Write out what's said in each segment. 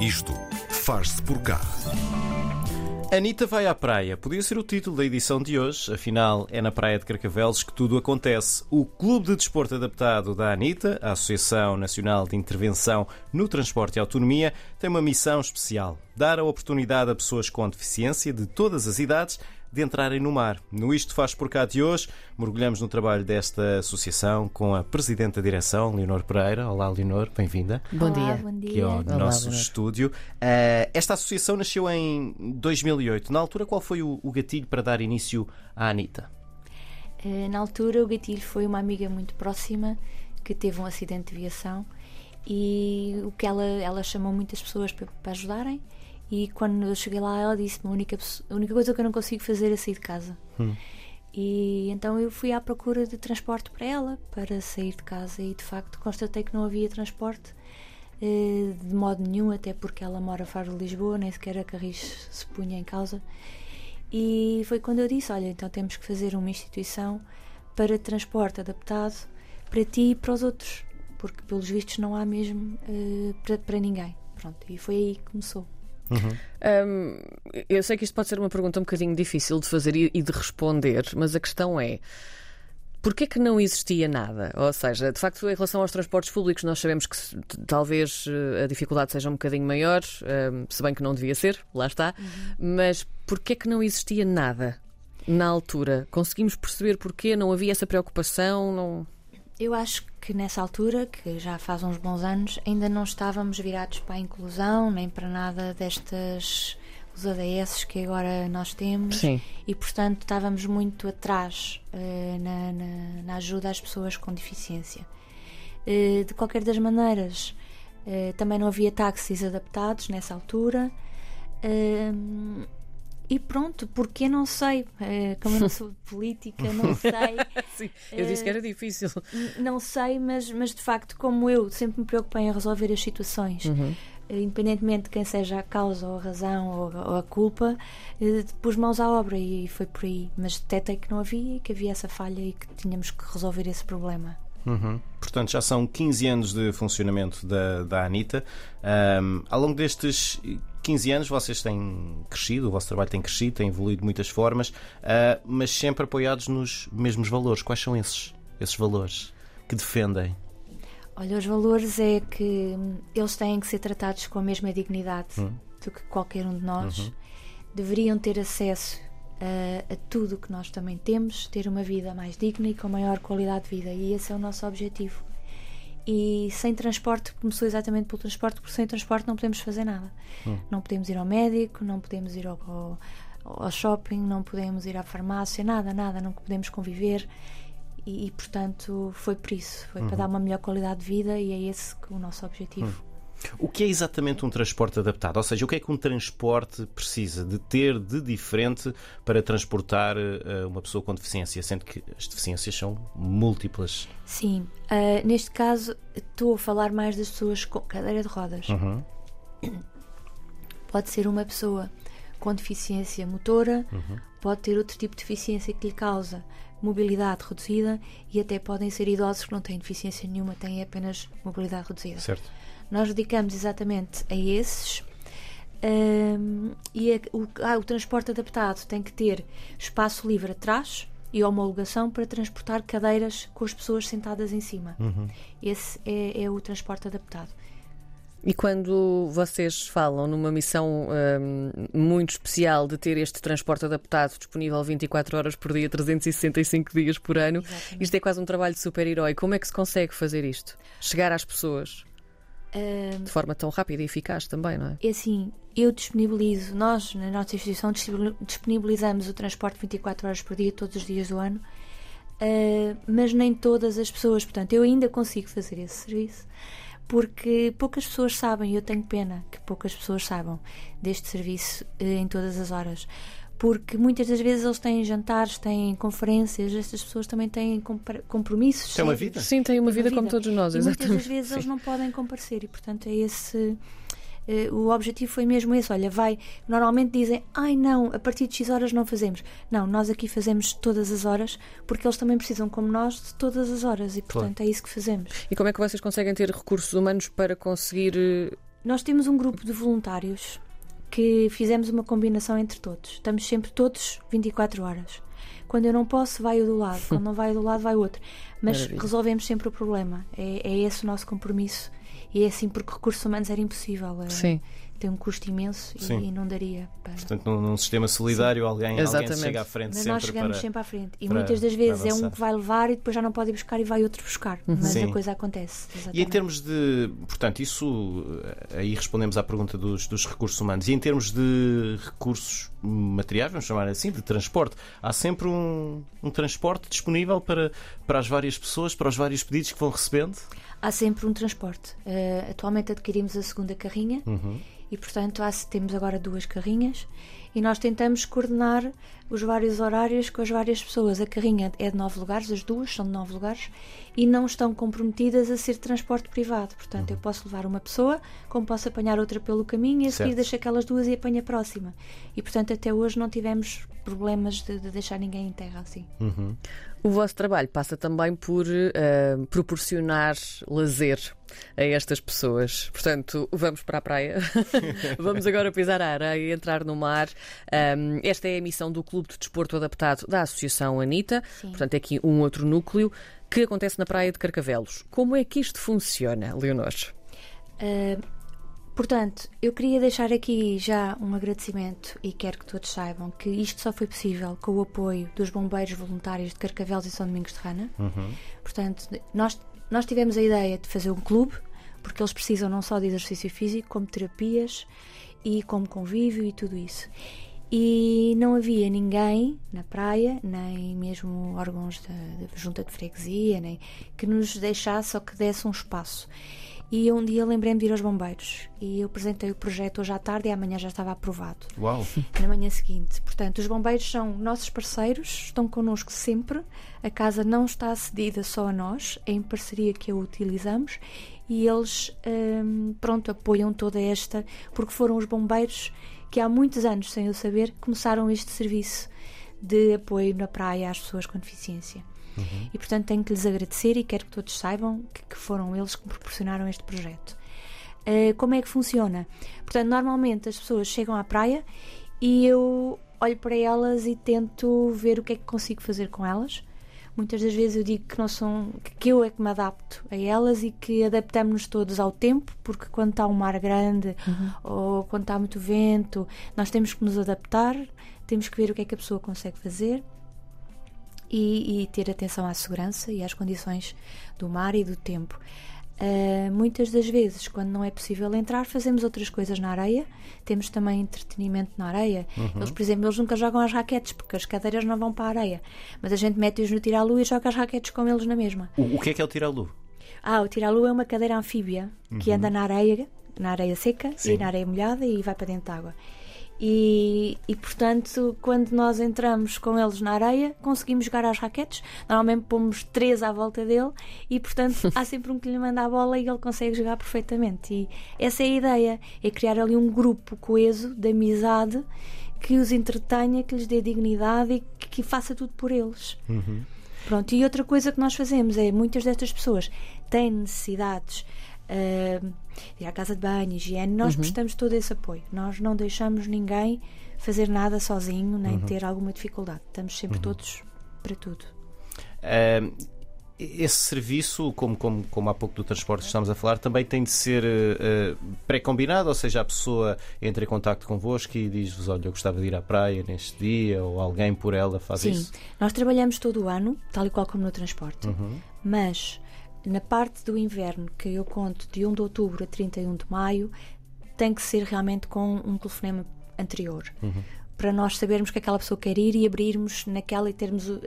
Isto faz-se por cá. Anitta vai à praia. Podia ser o título da edição de hoje, afinal é na praia de Carcavelos que tudo acontece. O Clube de Desporto Adaptado da Anitta, a Associação Nacional de Intervenção no Transporte e Autonomia, tem uma missão especial: dar a oportunidade a pessoas com deficiência de todas as idades de entrarem no mar. No Isto Faz Por Cá de hoje, mergulhamos no trabalho desta associação com a Presidente da Direção, Leonor Pereira. Olá, Leonor, bem-vinda. Bom Olá, dia. Bom dia. Aqui ao Olá, nosso Leonor. estúdio. Uh, esta associação nasceu em 2008. Na altura, qual foi o, o gatilho para dar início à Anitta? Eh, Na altura, o gatilho foi uma amiga muito próxima que teve um acidente de viação e o que ela, ela chamou muitas pessoas para, para ajudarem. E quando eu cheguei lá, ela disse-me: a única, a única coisa que eu não consigo fazer é sair de casa. E então eu fui à procura de transporte para ela, para sair de casa, e de facto constatei que não havia transporte eh, de modo nenhum, até porque ela mora fora de Lisboa, nem sequer a Carris se punha em causa. E foi quando eu disse: Olha, então temos que fazer uma instituição para transporte adaptado para ti e para os outros, porque pelos vistos não há mesmo eh, para, para ninguém. Pronto, e foi aí que começou. Hum, eu sei que isto pode ser uma pergunta um bocadinho difícil de fazer e e de responder, mas a questão é. Porquê que não existia nada? Ou seja, de facto, em relação aos transportes públicos, nós sabemos que talvez eh, a dificuldade seja um bocadinho maior, hum, se bem que não devia ser, lá está. Mas porquê que não existia nada na altura? Conseguimos perceber porquê? Não havia essa preocupação? Não... Eu acho que nessa altura, que já faz uns bons anos, ainda não estávamos virados para a inclusão, nem para nada destas os ADS que agora nós temos. Sim. E portanto estávamos muito atrás eh, na, na- na ajuda às pessoas com deficiência. Eh, de qualquer das maneiras, eh, também não havia táxis adaptados nessa altura. E pronto, porque não sei, Eh, como eu não sou política, não sei. Sim, eu disse que era difícil. N- Não sei, mas, mas de facto, como eu sempre me preocupei em resolver as situações, eh, independentemente de quem seja a causa ou a razão ou, a- ou a culpa, eh, pus mãos à obra e foi por aí. Mas detetei que não havia e que havia essa falha e que tínhamos que resolver esse problema. Uhum. Portanto, já são 15 anos de funcionamento da, da Anitta. Ahm, ao longo destes 15 anos, vocês têm crescido, o vosso trabalho tem crescido, tem evoluído de muitas formas, ah, mas sempre apoiados nos mesmos valores. Quais são esses, esses valores que defendem? Olha, os valores é que hum, eles têm que ser tratados com a mesma dignidade do que qualquer um de nós. Deveriam ter acesso a, a tudo o que nós também temos, ter uma vida mais digna e com maior qualidade de vida. E esse é o nosso objetivo. E sem transporte, começou exatamente pelo transporte, porque sem transporte não podemos fazer nada. Não podemos ir ao médico, não podemos ir ao, ao- ao shopping, não podemos ir à farmácia, nada, nada, não podemos conviver. E, e, portanto foi por isso, foi para dar uma melhor qualidade de vida e é esse que o nosso objetivo. O que é exatamente um transporte adaptado? Ou seja, o que é que um transporte precisa de ter de diferente para transportar eh, uma pessoa com deficiência? Sendo que as deficiências são múltiplas. Sim, ah, neste caso estou a falar mais das pessoas com cadeira de rodas. Pode ser uma pessoa com deficiência motora, pode ter outro tipo de deficiência que lhe causa mobilidade reduzida e até podem ser idosos que não têm deficiência nenhuma, têm apenas mobilidade reduzida. Certo? Nós dedicamos exatamente a esses. Ahm, e a- o, ah, o transporte adaptado tem que ter espaço livre atrás e homologação para transportar cadeiras com as pessoas sentadas em cima. Esse é, é o transporte adaptado. E quando vocês falam numa missão hum, muito especial de ter este transporte adaptado disponível 24 horas por dia, 365 dias por ano, Exatamente. isto é quase um trabalho de super-herói. Como é que se consegue fazer isto? Chegar às pessoas De forma tão rápida e eficaz também, não é? É assim, eu disponibilizo, nós na nossa instituição disponibil- disponibilizamos o transporte 24 horas por dia, todos os dias do ano, ah, mas nem todas as pessoas, portanto, eu ainda consigo fazer esse serviço, porque poucas pessoas sabem, e eu tenho pena que poucas pessoas saibam deste serviço eh, em todas as horas. Porque muitas das vezes eles têm jantares, têm conferências, estas pessoas também têm compromissos. Tem uma vida. Sim, tem uma Uma vida, como vida. todos nós, E muitas exatamente. das vezes eles Sim. não podem comparecer e, portanto, é esse. eh, o objetivo foi mesmo esse. Olha, vai. Normalmente dizem, ai não, a partir de X horas não fazemos. Não, nós aqui fazemos todas as horas porque eles também precisam, como nós, de todas as horas e, portanto, é isso que fazemos. E como é que vocês conseguem ter recursos humanos para conseguir eh, nós temos um grupo de voluntários que fizemos uma combinação entre todos. Estamos sempre todos 24 horas. Quando eu não posso, vai o do lado. Quando não vai o do lado, vai o outro. Mas Maravilha. resolvemos sempre o problema. É, é esse o nosso compromisso. E é assim porque recursos humanos era impossível. É- Sim. Tem um custo imenso e, Sim. e não daria para. Portanto, num, num sistema solidário, alguém, alguém Exatamente. chega à frente Mas sempre nós chegamos para. sempre à frente. E para- muitas das vezes é um que vai levar e depois já não pode ir buscar e vai outro buscar. Mas Sim. a coisa acontece. E em exatamente. termos de. Portanto, isso. eh, Aí respondemos à pergunta dos, dos recursos humanos. E em termos de recursos materiais, vamos chamar assim, de transporte, há sempre um, um transporte disponível para, para as várias pessoas, para os vários pedidos que vão recebendo? Há sempre um transporte. Eh, atualmente adquirimos a segunda carrinha Uhum. E, portanto, há- temos agora duas carrinhas e nós tentamos coordenar os vários horários com as várias pessoas. A carrinha é de nove lugares, as duas são de nove lugares e não estão comprometidas a ser transporte privado. Portanto, eu posso levar uma pessoa, como posso apanhar outra pelo caminho e a seguir deixo aquelas duas e apanho a próxima. E, portanto, até hoje não tivemos problemas de, de deixar ninguém em terra assim. Uhum. O vosso trabalho passa também por eh, proporcionar lazer a estas pessoas. Portanto, vamos para a praia, vamos agora pisar a areia e entrar no mar. Um, esta é a missão do Clube de Desporto Adaptado da Associação Anita. Sim. Portanto, é aqui um outro núcleo que acontece na praia de Carcavelos. Como é que isto funciona, Leonor? Uh, portanto, eu queria deixar aqui já um agradecimento e quero que todos saibam que isto só foi possível com o apoio dos bombeiros voluntários de Carcavelos e São Domingos de Rana. Uhum. Portanto, nós, nós tivemos a ideia de fazer um clube, porque eles precisam não só de exercício físico, como terapias e como convívio e tudo isso. E não havia ninguém na praia, nem mesmo órgãos da, junta de freguesia, nem que nos deixasse ou que desse um espaço. E um dia lembrei-me de ir aos bombeiros e eu apresentei o projeto hoje à tarde e amanhã já estava aprovado Uau! na manhã seguinte. Portanto, os bombeiros são nossos parceiros, estão connosco sempre. A casa não está cedida só a nós, é em parceria que a utilizamos e eles, hum, pronto, apoiam toda esta, porque foram os bombeiros que há muitos anos, sem eu saber, começaram este serviço de apoio na praia às pessoas com deficiência. E portanto tenho que lhes agradecer e quero que todos saibam que, que foram eles que me proporcionaram este projeto. Uh, como é que funciona? Portanto, normalmente as pessoas chegam à praia e eu olho para elas e tento ver o que é que consigo fazer com elas. Muitas das vezes eu digo que não são que eu é que me adapto a elas e que adaptamos-nos todos ao tempo, porque quando está um mar grande ou quando está muito vento, nós temos que nos adaptar, temos que ver o que é que a pessoa consegue fazer e, e ter atenção à segurança e às condições do mar e do tempo. Uh, muitas das vezes, quando não é possível entrar, fazemos outras coisas na areia. Temos também entretenimento na areia. Eles, por exemplo, eles nunca jogam as raquetes porque as cadeiras não vão para a areia. Mas a gente mete-os no tiralu e joga as raquetes com eles na mesma. O, o que é que é o tiralu? Ah, o tiralu é uma cadeira anfíbia que anda na areia, na areia seca Sim. e na areia molhada e vai para dentro de água. E, e, portanto, quando nós entramos com eles na areia, conseguimos jogar às raquetes. Normalmente pomos três à volta dele e, portanto, há sempre um que lhe manda a bola e ele consegue jogar perfeitamente. E essa é a ideia: é criar ali um grupo coeso de amizade que os entretenha, que lhes dê dignidade e que, que faça tudo por eles. Pronto, e outra coisa que nós fazemos é muitas destas pessoas têm necessidades uh, ir à casa de banho, higiene, nós prestamos todo esse apoio. Nós não deixamos ninguém fazer nada sozinho, nem ter alguma dificuldade. Estamos sempre todos para tudo. Esse serviço, como, como, como há pouco do transporte que estamos a falar, também tem de ser ah, pré-combinado, ou seja, a pessoa entra em contato convosco e diz-vos: Olha, eu gostava de ir à praia neste dia, ou alguém por ela faz Sim, isso. nós trabalhamos todo o ano, tal e qual como no transporte, mas na parte do inverno, que eu conto de 1 de outubro a 31 de maio, tem que ser realmente com um telefonema anterior. Para nós sabermos que aquela pessoa quer ir e abrirmos naquela e termos uh,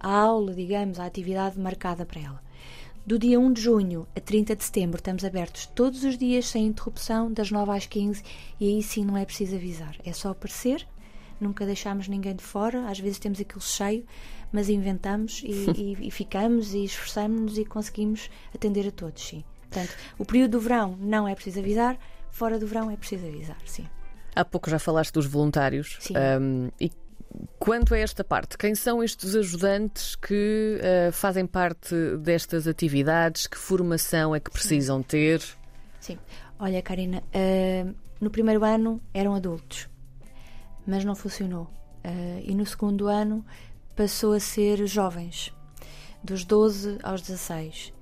a aula, digamos, a atividade marcada para ela. Do dia 1 de junho a 30 de setembro estamos abertos todos os dias sem interrupção, das 9 às 15 e aí sim não é preciso avisar. É só aparecer, nunca deixamos ninguém de fora, às vezes temos aquilo cheio, mas inventamos e, e, e ficamos e esforçamos-nos e conseguimos atender a todos, sim. Portanto, o período do verão não é preciso avisar, fora do verão é preciso avisar, sim. Há pouco já falaste dos voluntários. Sim. Um, e quanto a esta parte, quem são estes ajudantes que uh, fazem parte destas atividades? Que formação é que precisam ter? Sim. Olha, Karina, uh, no primeiro ano eram adultos, mas não funcionou. Uh, e no segundo ano passou a ser jovens, dos 12 aos 16.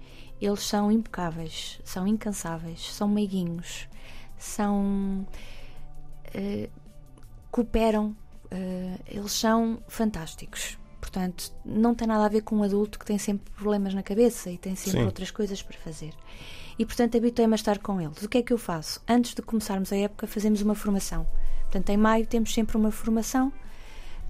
Eles são impecáveis, são incansáveis, são meiguinhos, são. Uh, cooperam, eles são fantásticos. Portanto, não tem nada a ver com um adulto que tem sempre problemas na cabeça e tem sempre Sim. outras coisas para fazer e, portanto, habituei-me a estar com eles. O que é que eu faço? Antes de começarmos a época, fazemos uma formação. Portanto, em maio temos sempre uma formação,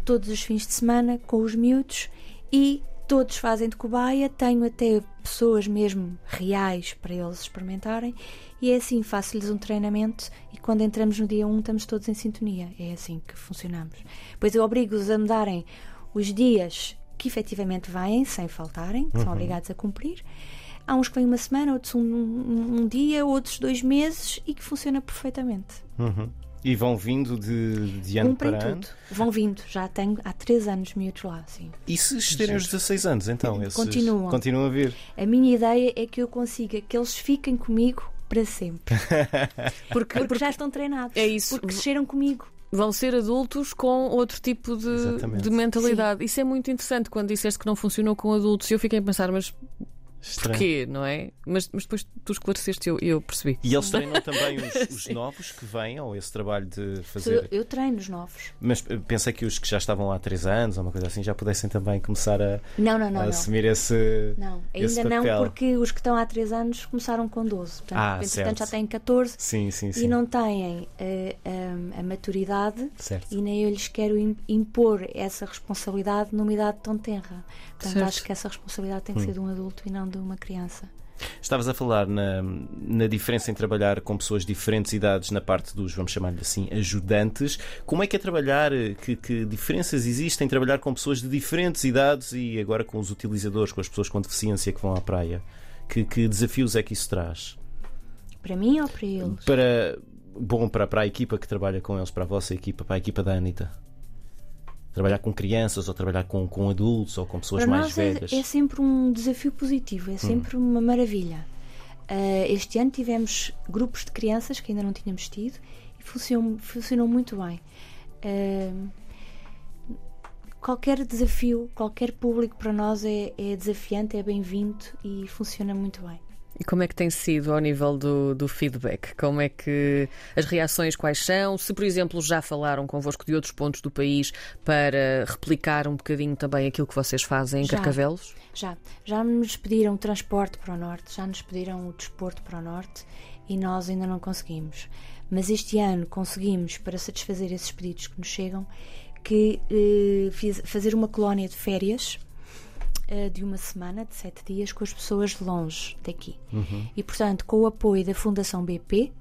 todos os fins de semana, com os miúdos e todos fazem de cobaia. Tenho até pessoas mesmo reais para eles experimentarem e é assim, faço-lhes um treinamento e quando entramos no dia 1 estamos todos em sintonia. É assim que funcionamos. Pois eu obrigo-os a mudarem os dias que efetivamente vêm, sem faltarem, que uhum. são obrigados a cumprir. Há uns que vêm uma semana, outros um, um, um dia, outros dois meses e que funciona perfeitamente. Uhum. E vão vindo de, de ano Cumprem para tudo. ano? Vão vindo, já tenho há 3 anos miúdos lá, sim. E se terem os 16 anos, então? Esses continuam. Continuam a vir? A minha ideia é que eu consiga que eles fiquem comigo para sempre. porque, porque, já estão treinados. É isso. Porque cresceram comigo vão ser adultos com outro tipo de, de mentalidade. Sim. Isso é muito interessante quando disseste que não funcionou com adultos. E eu fiquei a pensar, mas Estranho. Porquê, não é? Mas, mas depois tu esclareceste e eu, eu percebi. E eles treinam também os, os novos que vêm, ou esse trabalho de fazer. Eu, eu treino os novos. Mas eh, pensa que os que já estavam lá há 3 anos ou uma coisa assim já pudessem também começar a, não, não, não, a assumir esse. Não, ainda esse não, porque os que estão há 3 anos começaram com 12. Portanto, ah, entretanto já têm 14 sim, sim, sim. e não têm a, eh, a, a maturidade certo. e nem eu lhes quero impor essa responsabilidade numa idade tão tenra. Portanto, certo. acho que essa responsabilidade tem que hum. ser de um adulto e não de uma criança. Estavas a falar na, na diferença em trabalhar com pessoas de diferentes idades na parte dos, vamos chamar-lhe assim, ajudantes. Como é que é trabalhar? Que, que diferenças existem em trabalhar com pessoas de diferentes idades e agora com os utilizadores, com as pessoas com deficiência que vão à praia? Que, que desafios é que isso traz? Para mim ou para eles? Para, bom, para, para a equipa que trabalha com eles, para a vossa equipa, para a equipa da Anitta trabalhar com crianças ou trabalhar com, com adultos ou com pessoas Para mais nós velhas? É, é, sempre um desafio positivo, é sempre hum. uma maravilha. Uh, este ano tivemos grupos de crianças que ainda não tínhamos tido e funcionou, funcionou muito bem. Uh, qualquer desafio, qualquer público para nós é, é desafiante, é bem-vindo e funciona muito bem. E como é que tem sido ao nível do, do, feedback? Como é que as reações quais são? Se, por exemplo, já falaram convosco de outros pontos do país para replicar um bocadinho também aquilo que vocês fazem em já, Carcavelos? Já. Já nos pediram o transporte para o norte, já nos pediram o desporto para o norte e nós ainda não conseguimos. Mas este ano conseguimos, para satisfazer esses pedidos que nos chegam, que eh, fiz, fazer uma colónia de férias uh, de uma semana, de sete dias, com as pessoas de longe daqui. Uhum. E, portanto, com o apoio da Fundação BP,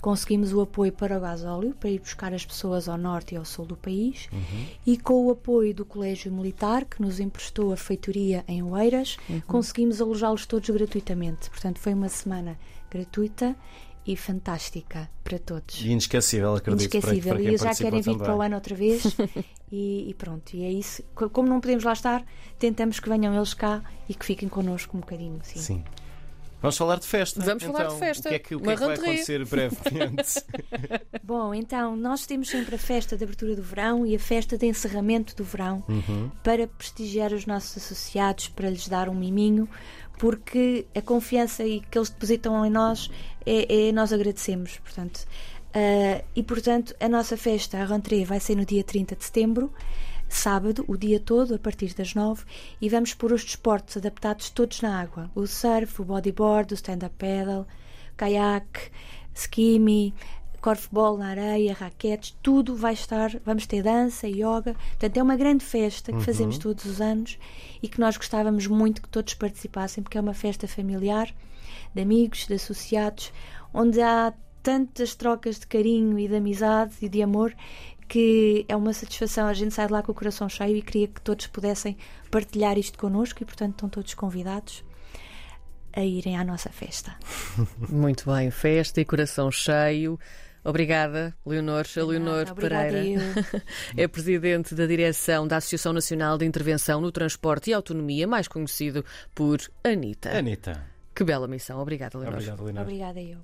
conseguimos o apoio para o gasóleo, para ir buscar as pessoas ao norte e ao sul do país, uhum. e com o apoio do Colégio Militar, que nos emprestou a feitoria em Oeiras, uhum. conseguimos alojá-los todos gratuitamente. Portanto, foi uma semana gratuita e fantástica para todos. E inesquecível, acredito. Inesquecível. Para, para e eles já querem vir para o ano outra vez. e, e, pronto, e é isso. Como não podemos lá estar, tentamos que venham eles cá e que fiquem connosco um bocadinho. Sim. sim. Vamos falar de festa. Vamos então, falar de festa. O que é que, o que, é que vai acontecer brevemente? Bom, então, nós temos sempre a festa de abertura do verão e a festa de encerramento do verão uhum. para prestigiar os nossos associados, para lhes dar um miminho, porque a confiança que eles depositam em nós é, é nós agradecemos, portanto. Uh, e portanto, a nossa festa, a rentrée, vai ser no dia 30 de setembro, sábado, o dia todo, a partir das 9, e vamos pôr os desportos adaptados todos na água: o surf, o bodyboard, o stand-up paddle, caiaque, skimmy, corfball na areia, raquetes, tudo vai estar. Vamos ter dança, yoga. Portanto, é uma grande festa que uhum. fazemos todos os anos e que nós gostávamos muito que todos participassem, porque é uma festa familiar, de amigos, de associados, onde há tantas trocas de carinho e de amizade e de amor que é uma satisfação. A gente sai de lá com o coração cheio e queria que todos pudessem partilhar isto connosco e, portanto, estão todos convidados a irem à nossa festa. Muito bem, festa e coração cheio. Obrigada, Leonor. A Leonor Pereira é presidente da direção da Associação Nacional de Intervenção no Transporte e Autonomia, mais conhecido por ANITA. ANITA. Que bela missão. Obrigada, Leonor. Obrigado, Leonor. Obrigada eu.